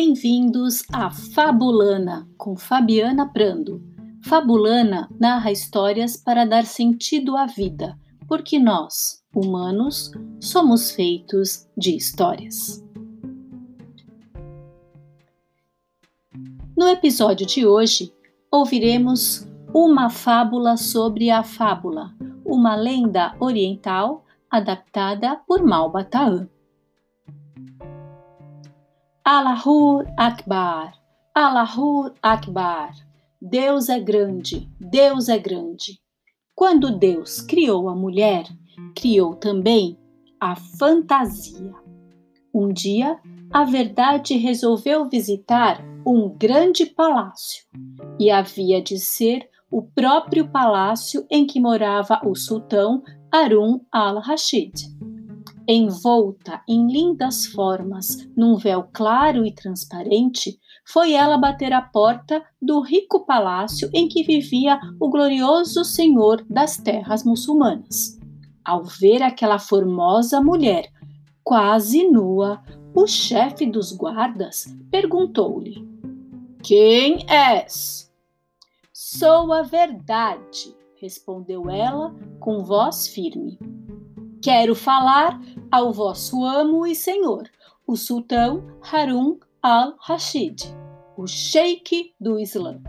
Bem-vindos a Fabulana com Fabiana Prando. Fabulana narra histórias para dar sentido à vida, porque nós, humanos, somos feitos de histórias. No episódio de hoje, ouviremos uma fábula sobre a fábula, uma lenda oriental adaptada por Malbataan. Allahur Akbar, Allahur Akbar. Deus é grande, Deus é grande. Quando Deus criou a mulher, criou também a fantasia. Um dia, a verdade resolveu visitar um grande palácio, e havia de ser o próprio palácio em que morava o sultão Harun al-Rashid envolta em lindas formas, num véu claro e transparente, foi ela bater à porta do rico palácio em que vivia o glorioso senhor das terras muçulmanas. Ao ver aquela formosa mulher, quase nua, o chefe dos guardas perguntou-lhe: Quem és? Sou a verdade, respondeu ela com voz firme. Quero falar ao vosso amo e senhor, o sultão Harun al-Rashid, o sheik do Islã.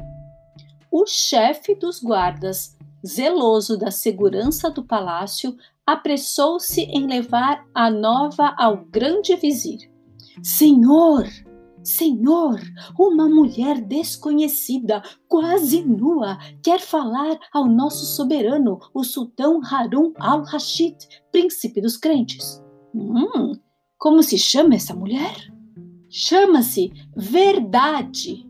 O chefe dos guardas, zeloso da segurança do palácio, apressou-se em levar a nova ao grande vizir. Senhor, Senhor, uma mulher desconhecida, quase nua, quer falar ao nosso soberano, o sultão Harun al-Rashid, príncipe dos crentes. Hum, como se chama essa mulher? Chama-se Verdade.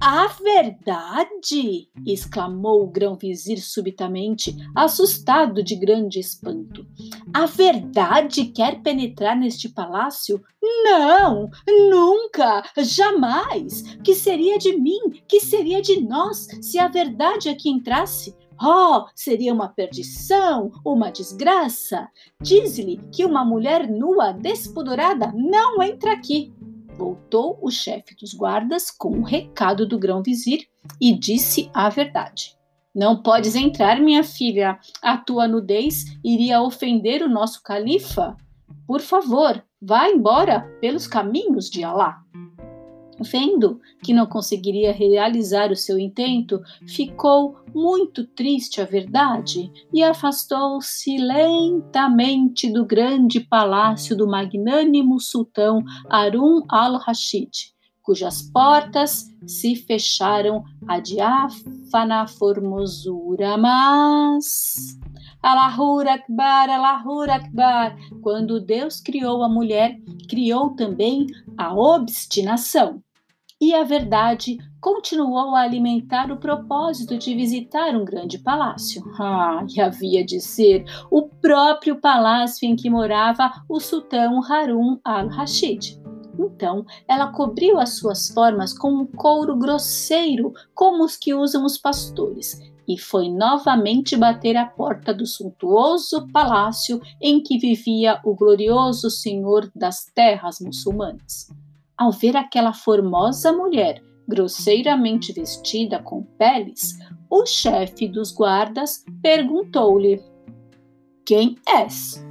A verdade! exclamou o grão-vizir subitamente, assustado de grande espanto. A verdade quer penetrar neste palácio? Não, nunca, jamais! Que seria de mim, que seria de nós se a verdade aqui entrasse? Oh, seria uma perdição, uma desgraça. Diz-lhe que uma mulher nua, despudorada, não entra aqui. Voltou o chefe dos guardas com o recado do grão-vizir e disse a verdade. Não podes entrar, minha filha. A tua nudez iria ofender o nosso califa. Por favor, vá embora pelos caminhos de Alá. Vendo que não conseguiria realizar o seu intento, ficou muito triste a verdade e afastou-se lentamente do grande palácio do magnânimo sultão Harun al-Rashid, cujas portas se fecharam a diáfana formosura, mas Allahur Akbar, Allahur Akbar. Quando Deus criou a mulher, criou também a obstinação. E a verdade continuou a alimentar o propósito de visitar um grande palácio. Ah, e havia de ser o próprio palácio em que morava o sultão Harun al-Rashid. Então, ela cobriu as suas formas com um couro grosseiro, como os que usam os pastores, e foi novamente bater à porta do suntuoso palácio em que vivia o glorioso senhor das terras muçulmanas. Ao ver aquela formosa mulher grosseiramente vestida com peles, o chefe dos guardas perguntou-lhe: Quem és?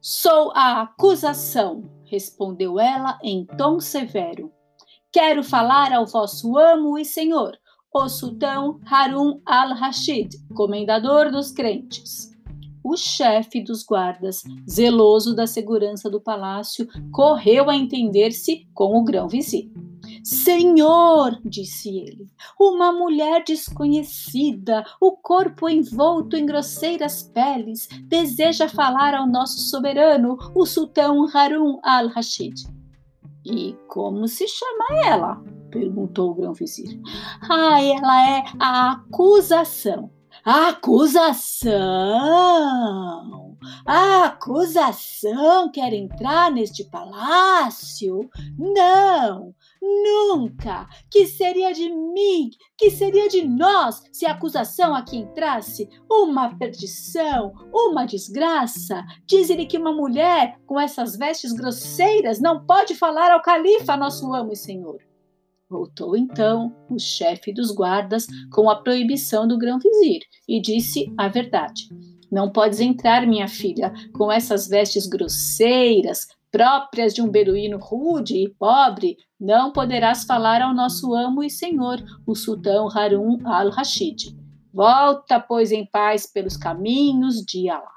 Sou a acusação, respondeu ela em tom severo. Quero falar ao vosso amo e senhor, o sultão Harun al-Rashid, comendador dos crentes. O chefe dos guardas, zeloso da segurança do palácio, correu a entender-se com o grão-vizir. Senhor, disse ele, uma mulher desconhecida, o corpo envolto em grosseiras peles, deseja falar ao nosso soberano, o sultão Harun al-Rashid. E como se chama ela? perguntou o grão-vizir. Ah, ela é a acusação. A acusação! A acusação quer entrar neste palácio? Não, nunca! Que seria de mim, que seria de nós se a acusação aqui entrasse? Uma perdição, uma desgraça. Diz-lhe que uma mulher com essas vestes grosseiras não pode falar ao califa, nosso amo e senhor. Voltou então o chefe dos guardas com a proibição do grão-vizir e disse a verdade. Não podes entrar, minha filha, com essas vestes grosseiras, próprias de um beduíno rude e pobre. Não poderás falar ao nosso amo e senhor, o sultão Harun al-Rashid. Volta, pois, em paz pelos caminhos de Alá.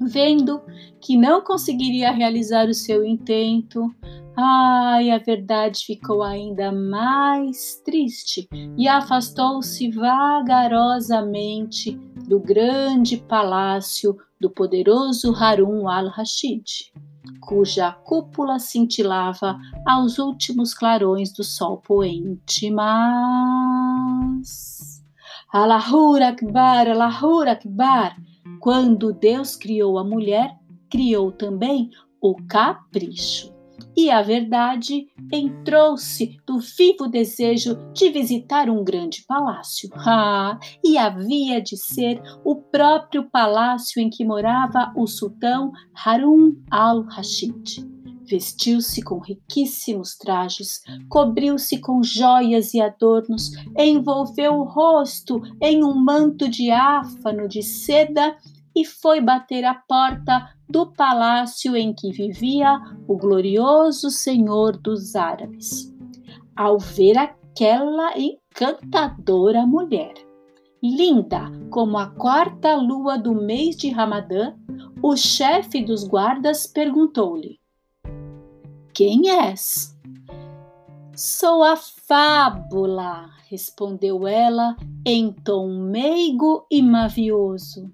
Vendo que não conseguiria realizar o seu intento, Ai, a verdade ficou ainda mais triste e afastou-se vagarosamente do grande palácio do poderoso Harun al-Rashid, cuja cúpula cintilava aos últimos clarões do sol poente. Mas. Allahur Akbar, Allahur Akbar! Quando Deus criou a mulher, criou também o capricho e a verdade entrou-se do vivo desejo de visitar um grande palácio. Ah, e havia de ser o próprio palácio em que morava o sultão Harun al-Rashid. Vestiu-se com riquíssimos trajes, cobriu-se com joias e adornos, envolveu o rosto em um manto diáfano de seda e foi bater à porta do palácio em que vivia o glorioso senhor dos árabes. Ao ver aquela encantadora mulher, linda como a quarta lua do mês de Ramadã, o chefe dos guardas perguntou-lhe: Quem és? Sou a fábula, respondeu ela em tom meigo e mavioso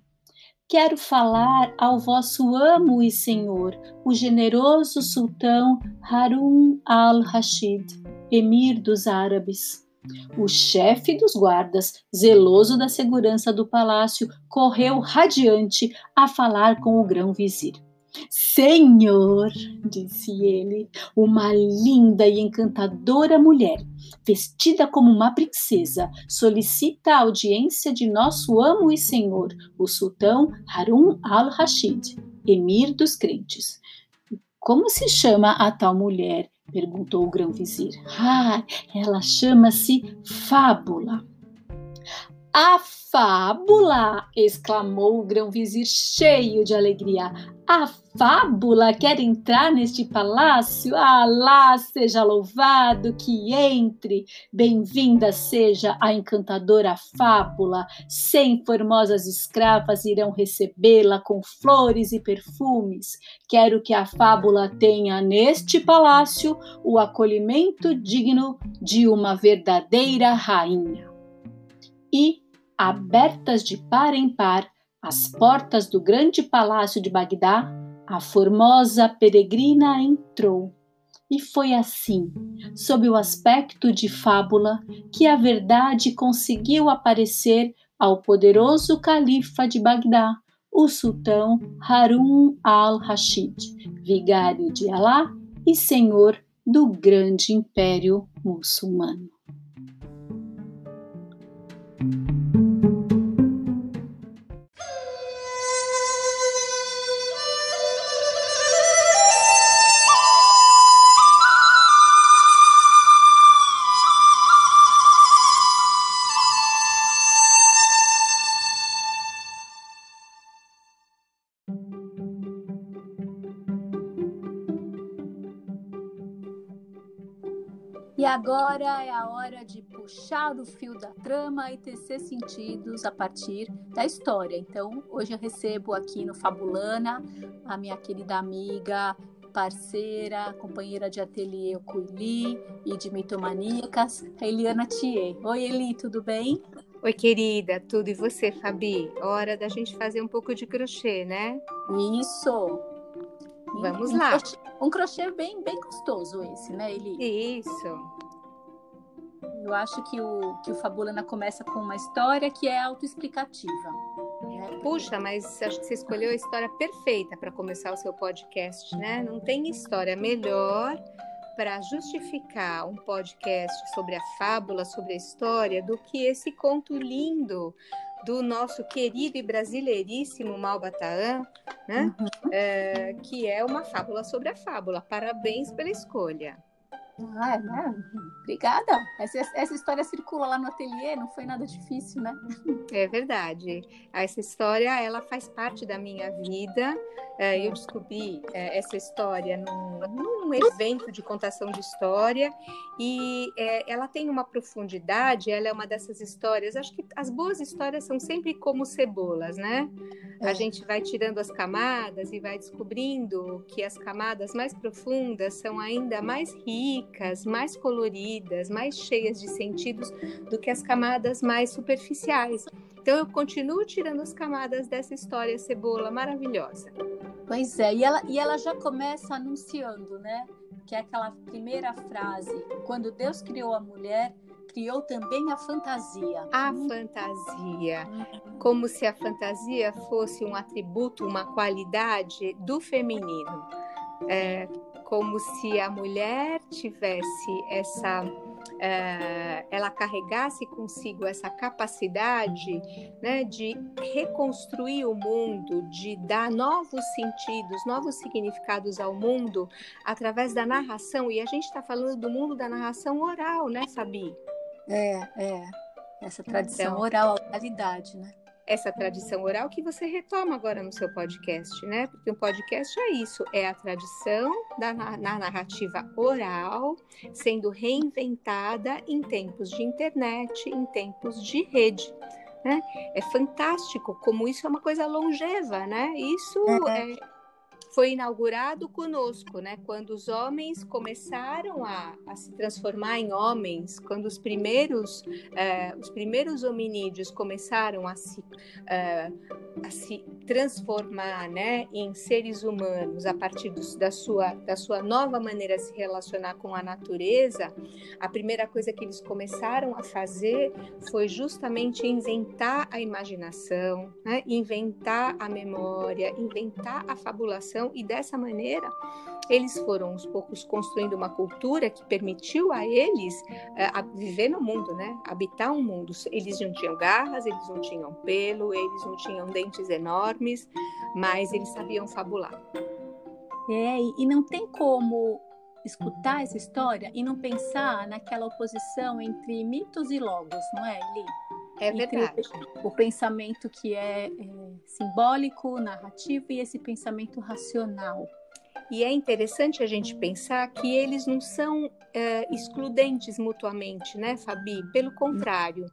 quero falar ao vosso amo e senhor, o generoso sultão Harun al-Rashid, emir dos árabes. O chefe dos guardas, zeloso da segurança do palácio, correu radiante a falar com o grão-vizir. Senhor, disse ele, uma linda e encantadora mulher, vestida como uma princesa, solicita a audiência de nosso amo e senhor, o sultão Harun al-Rashid, emir dos crentes. Como se chama a tal mulher? perguntou o grão-vizir. Ah, ela chama-se Fábula. A fábula! exclamou o grão-vizir cheio de alegria. A fábula quer entrar neste palácio? Alá seja louvado que entre! Bem-vinda seja a encantadora fábula. Cem formosas escravas irão recebê-la com flores e perfumes. Quero que a fábula tenha neste palácio o acolhimento digno de uma verdadeira rainha e, abertas de par em par as portas do grande palácio de Bagdá, a formosa peregrina entrou. E foi assim, sob o aspecto de fábula, que a verdade conseguiu aparecer ao poderoso califa de Bagdá, o sultão Harun al-Rashid, vigário de Alá e senhor do grande império muçulmano. E agora é a hora de puxar o fio da trama e tecer sentidos a partir da história. Então, hoje eu recebo aqui no Fabulana a minha querida amiga, parceira, companheira de ateliê Cuili e de Mitomaníacas, a Eliana Thier. Oi, Eli, tudo bem? Oi, querida, tudo e você, Fabi? Hora da gente fazer um pouco de crochê, né? Isso! Vamos um lá. Crochê, um crochê bem, bem gostoso esse, né, Eli? Isso. Eu acho que o, que o Fabulana começa com uma história que é autoexplicativa. Puxa, mas acho que você escolheu a história perfeita para começar o seu podcast, né? Não tem história melhor para justificar um podcast sobre a fábula, sobre a história, do que esse conto lindo do nosso querido e brasileiríssimo Malbataan, né? Uhum. É, que é uma fábula sobre a fábula. Parabéns pela escolha. Ah, né? Obrigada. Essa, essa história circula lá no ateliê, não foi nada difícil, né? É verdade. Essa história, ela faz parte da minha vida. É, eu descobri é, essa história num, num, evento de contação de história e é, ela tem uma profundidade. Ela é uma dessas histórias. Acho que as boas histórias são sempre como cebolas, né? A gente vai tirando as camadas e vai descobrindo que as camadas mais profundas são ainda mais ricas, mais coloridas, mais cheias de sentidos do que as camadas mais superficiais. Então eu continuo tirando as camadas dessa história cebola maravilhosa. Pois é, e ela, e ela já começa anunciando, né? Que é aquela primeira frase: quando Deus criou a mulher, criou também a fantasia. A fantasia. Como se a fantasia fosse um atributo, uma qualidade do feminino. É, como se a mulher tivesse essa. É, ela carregasse consigo essa capacidade né, de reconstruir o mundo, de dar novos sentidos, novos significados ao mundo através da narração. E a gente está falando do mundo da narração oral, né, Fabi? É, é. Essa tradição então, oral, a oralidade, né? Essa tradição oral que você retoma agora no seu podcast, né? Porque um podcast é isso, é a tradição da na narrativa oral sendo reinventada em tempos de internet, em tempos de rede. Né? É fantástico como isso é uma coisa longeva, né? Isso é, é foi inaugurado conosco, né? Quando os homens começaram a, a se transformar em homens, quando os primeiros, eh, os primeiros hominídeos começaram a se, eh, a se transformar, né, em seres humanos a partir do, da sua da sua nova maneira de se relacionar com a natureza, a primeira coisa que eles começaram a fazer foi justamente inventar a imaginação, né? inventar a memória, inventar a fabulação e dessa maneira eles foram aos poucos construindo uma cultura que permitiu a eles uh, viver no mundo, né? Habitar um mundo. Eles não tinham garras, eles não tinham pelo, eles não tinham dentes enormes, mas eles sabiam fabular. É, e não tem como escutar essa história e não pensar naquela oposição entre mitos e logos, não é, Eli? É verdade. O pensamento que é, é, simbólico, narrativo e esse pensamento racional. E é interessante a gente pensar que eles não são é, excludentes mutuamente, né, Fabi? Pelo contrário,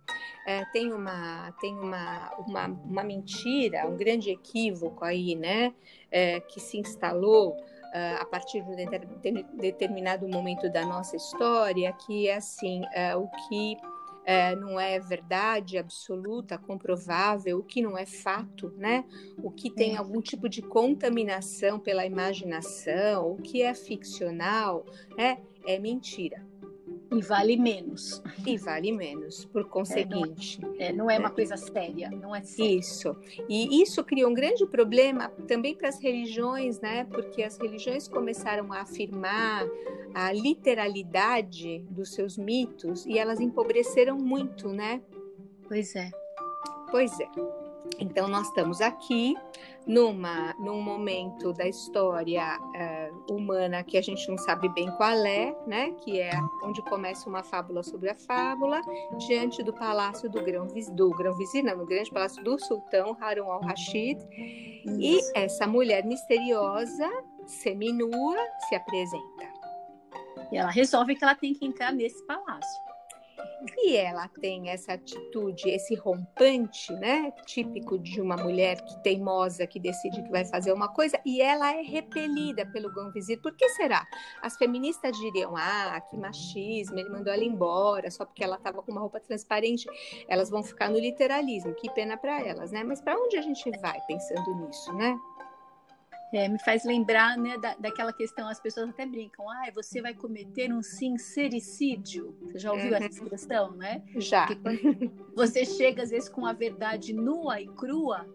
é, tem, uma, tem uma, uma, uma, mentira, um grande equívoco aí, né, é, que se instalou é, a partir de um determinado momento da nossa história, que é assim, é, o que é, não é verdade absoluta, comprovável, o que não é fato, né? O que tem é. algum tipo de contaminação pela imaginação, o que é ficcional, né? É mentira. E vale menos. E vale menos, por conseguinte. É, não, é, é, não é uma coisa séria, não é sério. Isso. E isso criou um grande problema também para as religiões, né? Porque as religiões começaram a afirmar a literalidade dos seus mitos e elas empobreceram muito, né? Pois é. Pois é. Então, nós estamos aqui numa, num momento da história uh, humana que a gente não sabe bem qual é, né? Que é onde começa uma fábula sobre a fábula, diante do palácio do grão do grão vizir, não, no grande palácio do sultão Harun al-Rashid. E essa mulher misteriosa, seminua, se apresenta. E ela resolve que ela tem que entrar nesse palácio e ela tem essa atitude, esse rompante, né, típico de uma mulher que teimosa, que decide que vai fazer uma coisa, e ela é repelida pelo Gonvizir. Por que será? As feministas diriam, ah, que machismo, ele mandou ela embora só porque ela estava com uma roupa transparente. Elas vão ficar no literalismo, que pena para elas, né? Mas para onde a gente vai pensando nisso, né? É, me faz lembrar né, da, daquela questão, as pessoas até brincam, ah, você vai cometer um sincericídio. Você já ouviu uhum. essa expressão, né? Já. você chega, às vezes, com a verdade nua e crua,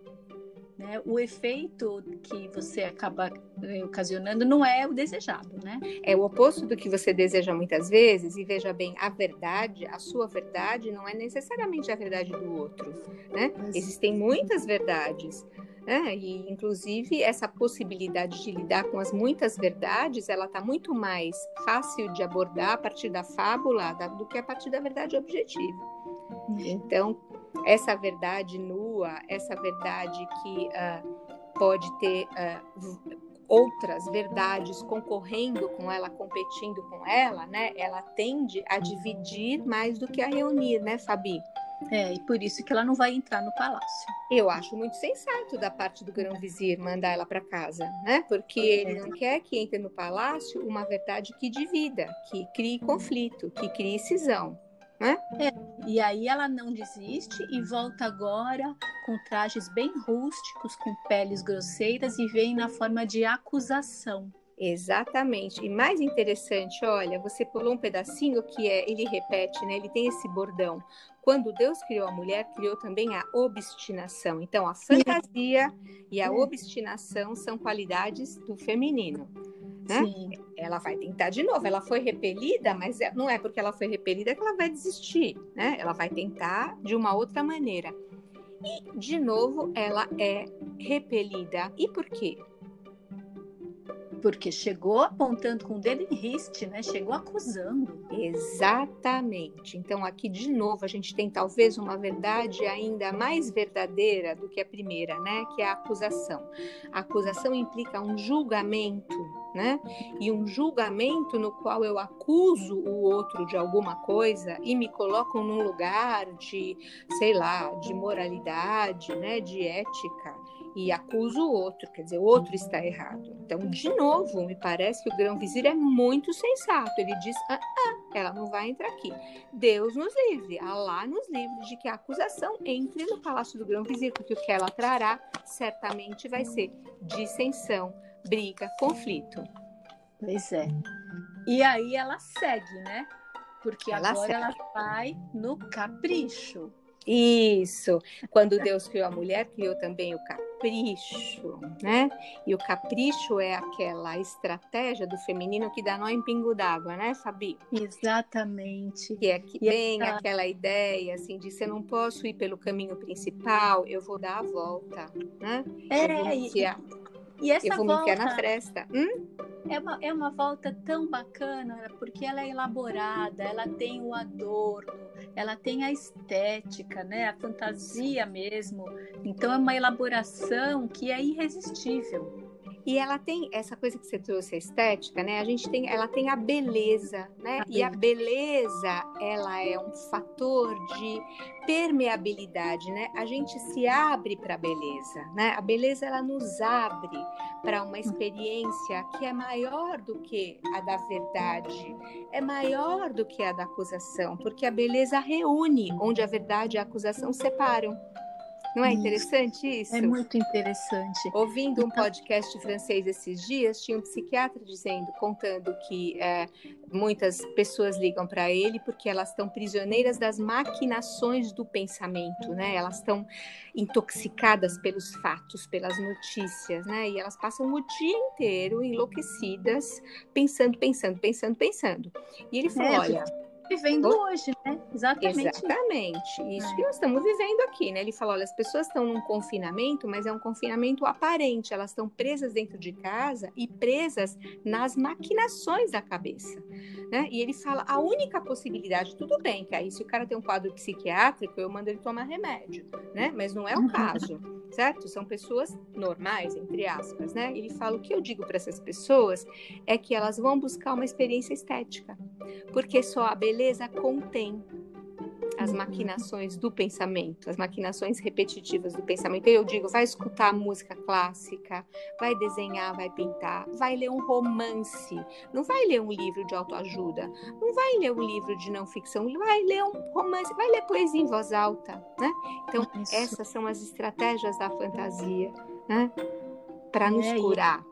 né, o efeito que você acaba eh, ocasionando não é o desejado, né? É o oposto do que você deseja muitas vezes, e veja bem, a verdade, a sua verdade não é necessariamente a verdade do outro, né? Existem muitas verdades. É, e inclusive essa possibilidade de lidar com as muitas verdades, ela está muito mais fácil de abordar a partir da fábula do que a partir da verdade objetiva. Uhum. Então, essa verdade nua, essa verdade que uh, pode ter uh, outras verdades concorrendo com ela, competindo com ela, né? Ela tende a dividir mais do que a reunir, né, Fabi? É, e por isso que ela não vai entrar no palácio. Eu acho muito sensato da parte do grão-vizir mandar ela para casa, né? Porque ele não quer que entre no palácio uma verdade que divida, que crie conflito, que crie cisão. Né? É, e aí ela não desiste e volta agora com trajes bem rústicos, com peles grosseiras e vem na forma de acusação. Exatamente. E mais interessante, olha, você pulou um pedacinho que é, ele repete, né? Ele tem esse bordão. Quando Deus criou a mulher, criou também a obstinação. Então, a fantasia e a obstinação são qualidades do feminino. Né? Sim. Ela vai tentar de novo. Ela foi repelida, mas é, não é porque ela foi repelida que ela vai desistir, né? Ela vai tentar de uma outra maneira. E, de novo, ela é repelida. E por quê? Porque chegou apontando com o dedo em riste, né? Chegou acusando. Exatamente. Então, aqui de novo, a gente tem talvez uma verdade ainda mais verdadeira do que a primeira, né? Que é a acusação. A acusação implica um julgamento, né? E um julgamento no qual eu acuso o outro de alguma coisa e me coloco num lugar de, sei lá, de moralidade, né? De ética e acuso o outro, quer dizer, o outro está errado. Então, de novo, me parece que o grão-vizir é muito sensato. Ele diz: ah, ah, ela não vai entrar aqui. Deus nos livre, Allah nos livre de que a acusação entre no palácio do grão-vizir, porque o que ela trará certamente vai ser dissensão, briga, conflito. Pois é. E aí ela segue, né? Porque ela agora segue. ela vai no capricho. Isso. Quando Deus criou a mulher, criou também o capricho, né? E o capricho é aquela estratégia do feminino que dá nó em pingo d'água, né, Fabi? Exatamente. Que é que essa... aquela ideia assim de se eu não posso ir pelo caminho principal, eu vou dar a volta, né? É, e, e essa eu vou volta... me enfiar na fresta. Hum? É uma, é uma volta tão bacana, porque ela é elaborada, ela tem o adorno, ela tem a estética, né? A fantasia mesmo. Então é uma elaboração que é irresistível. E ela tem essa coisa que você trouxe, a estética, né? A gente tem, ela tem a beleza, né? A e a beleza, ela é um fator de permeabilidade, né? A gente se abre para a beleza, né? A beleza ela nos abre para uma experiência que é maior do que a da verdade, é maior do que a da acusação, porque a beleza reúne onde a verdade e a acusação separam. Não é interessante isso? É muito interessante. Ouvindo um então podcast francês esses dias, tinha um psiquiatra dizendo, contando que é, muitas pessoas ligam para ele porque elas estão prisioneiras das maquinações do pensamento, né? Elas estão intoxicadas pelos fatos, pelas notícias, né? E elas passam o dia inteiro enlouquecidas, pensando, pensando, pensando, pensando. E ele falou, é, olha vivendo hoje, né? Exatamente. Exatamente. Isso é. que nós estamos vivendo aqui, né? Ele falou: olha, as pessoas estão num confinamento, mas é um confinamento aparente. Elas estão presas dentro de casa e presas nas maquinações da cabeça. Né? E ele fala: a única possibilidade, tudo bem, que aí se o cara tem um quadro psiquiátrico, eu mando ele tomar remédio, né? Mas não é o caso, certo? São pessoas normais, entre aspas, né? Ele fala: o que eu digo para essas pessoas é que elas vão buscar uma experiência estética, porque só a beleza contém as uhum. maquinações do pensamento, as maquinações repetitivas do pensamento. Eu digo, vai escutar música clássica, vai desenhar, vai pintar, vai ler um romance, não vai ler um livro de autoajuda, não vai ler um livro de não ficção, vai ler um romance, vai ler poesia em voz alta, né? Então, Isso. essas são as estratégias da fantasia, né? Para nos é, curar.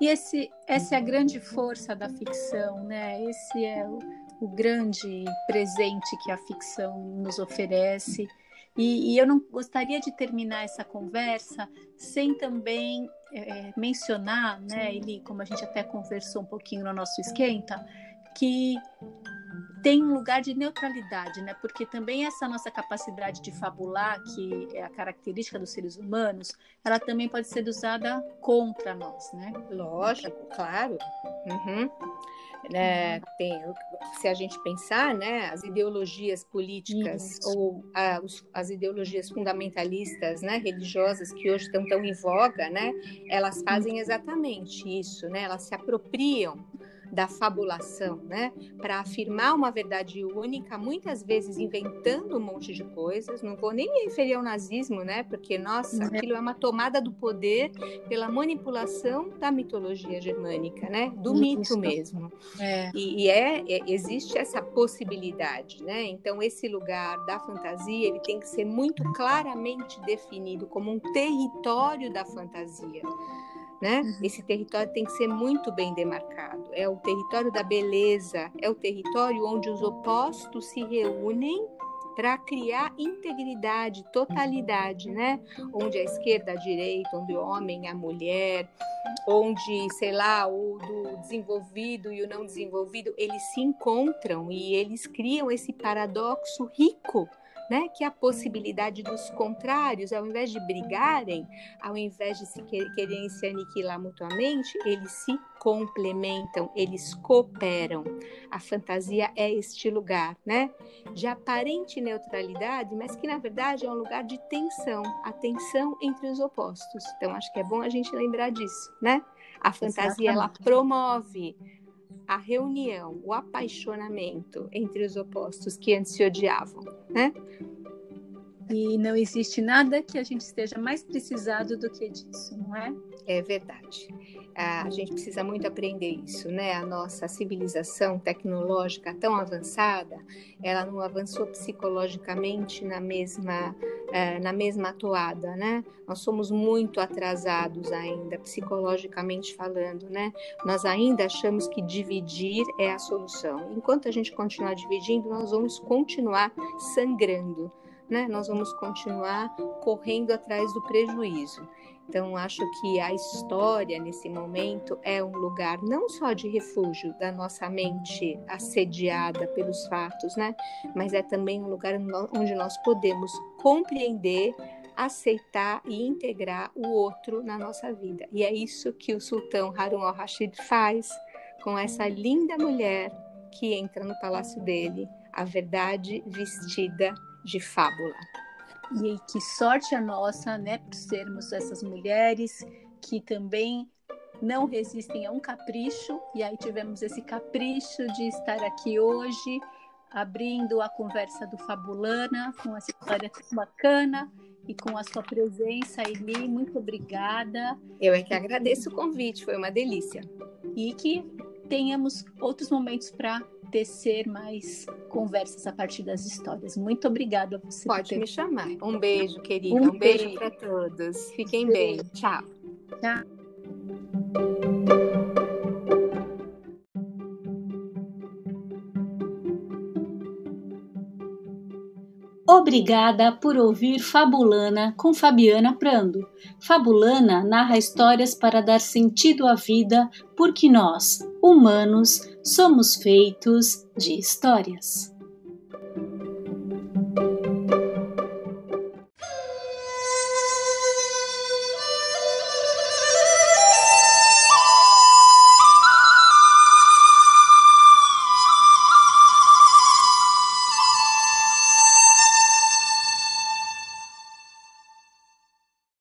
E esse, essa é a grande força da ficção, né? Esse é o o grande presente que a ficção nos oferece, E, e, eu não gostaria de terminar essa conversa sem também é, mencionar, né, Eli, como a gente até conversou um pouquinho no nosso esquenta, que tem um lugar de neutralidade, né? Porque também essa nossa capacidade de fabular, que é a característica dos seres humanos, ela também pode ser usada contra nós, né? Lógico, claro. Uhum. É, tem, se a gente pensar, né, as ideologias políticas Isso. ou a, os, as ideologias fundamentalistas, né, religiosas que hoje estão tão em voga, né, elas fazem exatamente isso, né, elas se apropriam da fabulação, né? Para afirmar uma verdade única, muitas vezes inventando um monte de coisas. Não vou nem me referir ao nazismo, né? Porque, nossa, uhum. aquilo é uma tomada do poder pela manipulação da mitologia germânica, né? Do mito mesmo. É. E, e é, é, existe essa possibilidade, né? Então, esse lugar da fantasia, ele tem que ser muito claramente definido como um território da fantasia né? Uhum. Esse território tem que ser muito bem demarcado. É o território da beleza, é o território onde os opostos se reúnem para criar integridade, totalidade, né? Onde a esquerda, a direita, onde o homem, a mulher, onde, sei lá, o do desenvolvido e o não desenvolvido, eles se encontram e eles criam esse paradoxo rico né? Que a possibilidade dos contrários, ao invés de brigarem, ao invés de se quererem se aniquilar mutuamente, eles se complementam, eles cooperam. A fantasia é este lugar, né? De aparente neutralidade, mas que na verdade é um lugar de tensão, a tensão entre os opostos. Então acho que é bom a gente lembrar disso, né? A fantasia Exatamente. ela promove a reunião, o apaixonamento entre os opostos que antes se odiavam, né? E não existe nada que a gente esteja mais precisado do que disso, não é? É verdade. A gente precisa muito aprender isso, né? A nossa civilização tecnológica tão avançada, ela não avançou psicologicamente na mesma, é, na mesma toada, né? Nós somos muito atrasados ainda, psicologicamente falando, né? Nós ainda achamos que dividir é a solução. Enquanto a gente continuar dividindo, nós vamos continuar sangrando né, nós vamos continuar correndo atrás do prejuízo. Então, acho que a história, nesse momento, é um lugar não só de refúgio da nossa mente assediada pelos fatos, né? Mas é também um lugar onde nós podemos compreender, aceitar e integrar o outro na nossa vida. E é isso que o sultão Harun al-Rashid faz com essa linda mulher que entra no palácio dele, a verdade vestida de fábula. E que sorte a nossa, né, por sermos essas mulheres que também não resistem a um capricho, e aí tivemos esse capricho de estar aqui hoje, abrindo a conversa do Fabulana, com essa história tão bacana e com a sua presença, Eli. Muito obrigada. Eu é que agradeço o convite, foi uma delícia. E que tenhamos outros momentos para tecer mais conversas a partir das histórias. Muito obrigada a você. Pode ter... me chamar. Um beijo, querida. Um, um beijo, beijo para todos. Fiquem bem. Tchau. Tchau. Obrigada por ouvir Fabulana com Fabiana Prando. Fabulana narra histórias para dar sentido à vida, porque nós, humanos, somos feitos de histórias.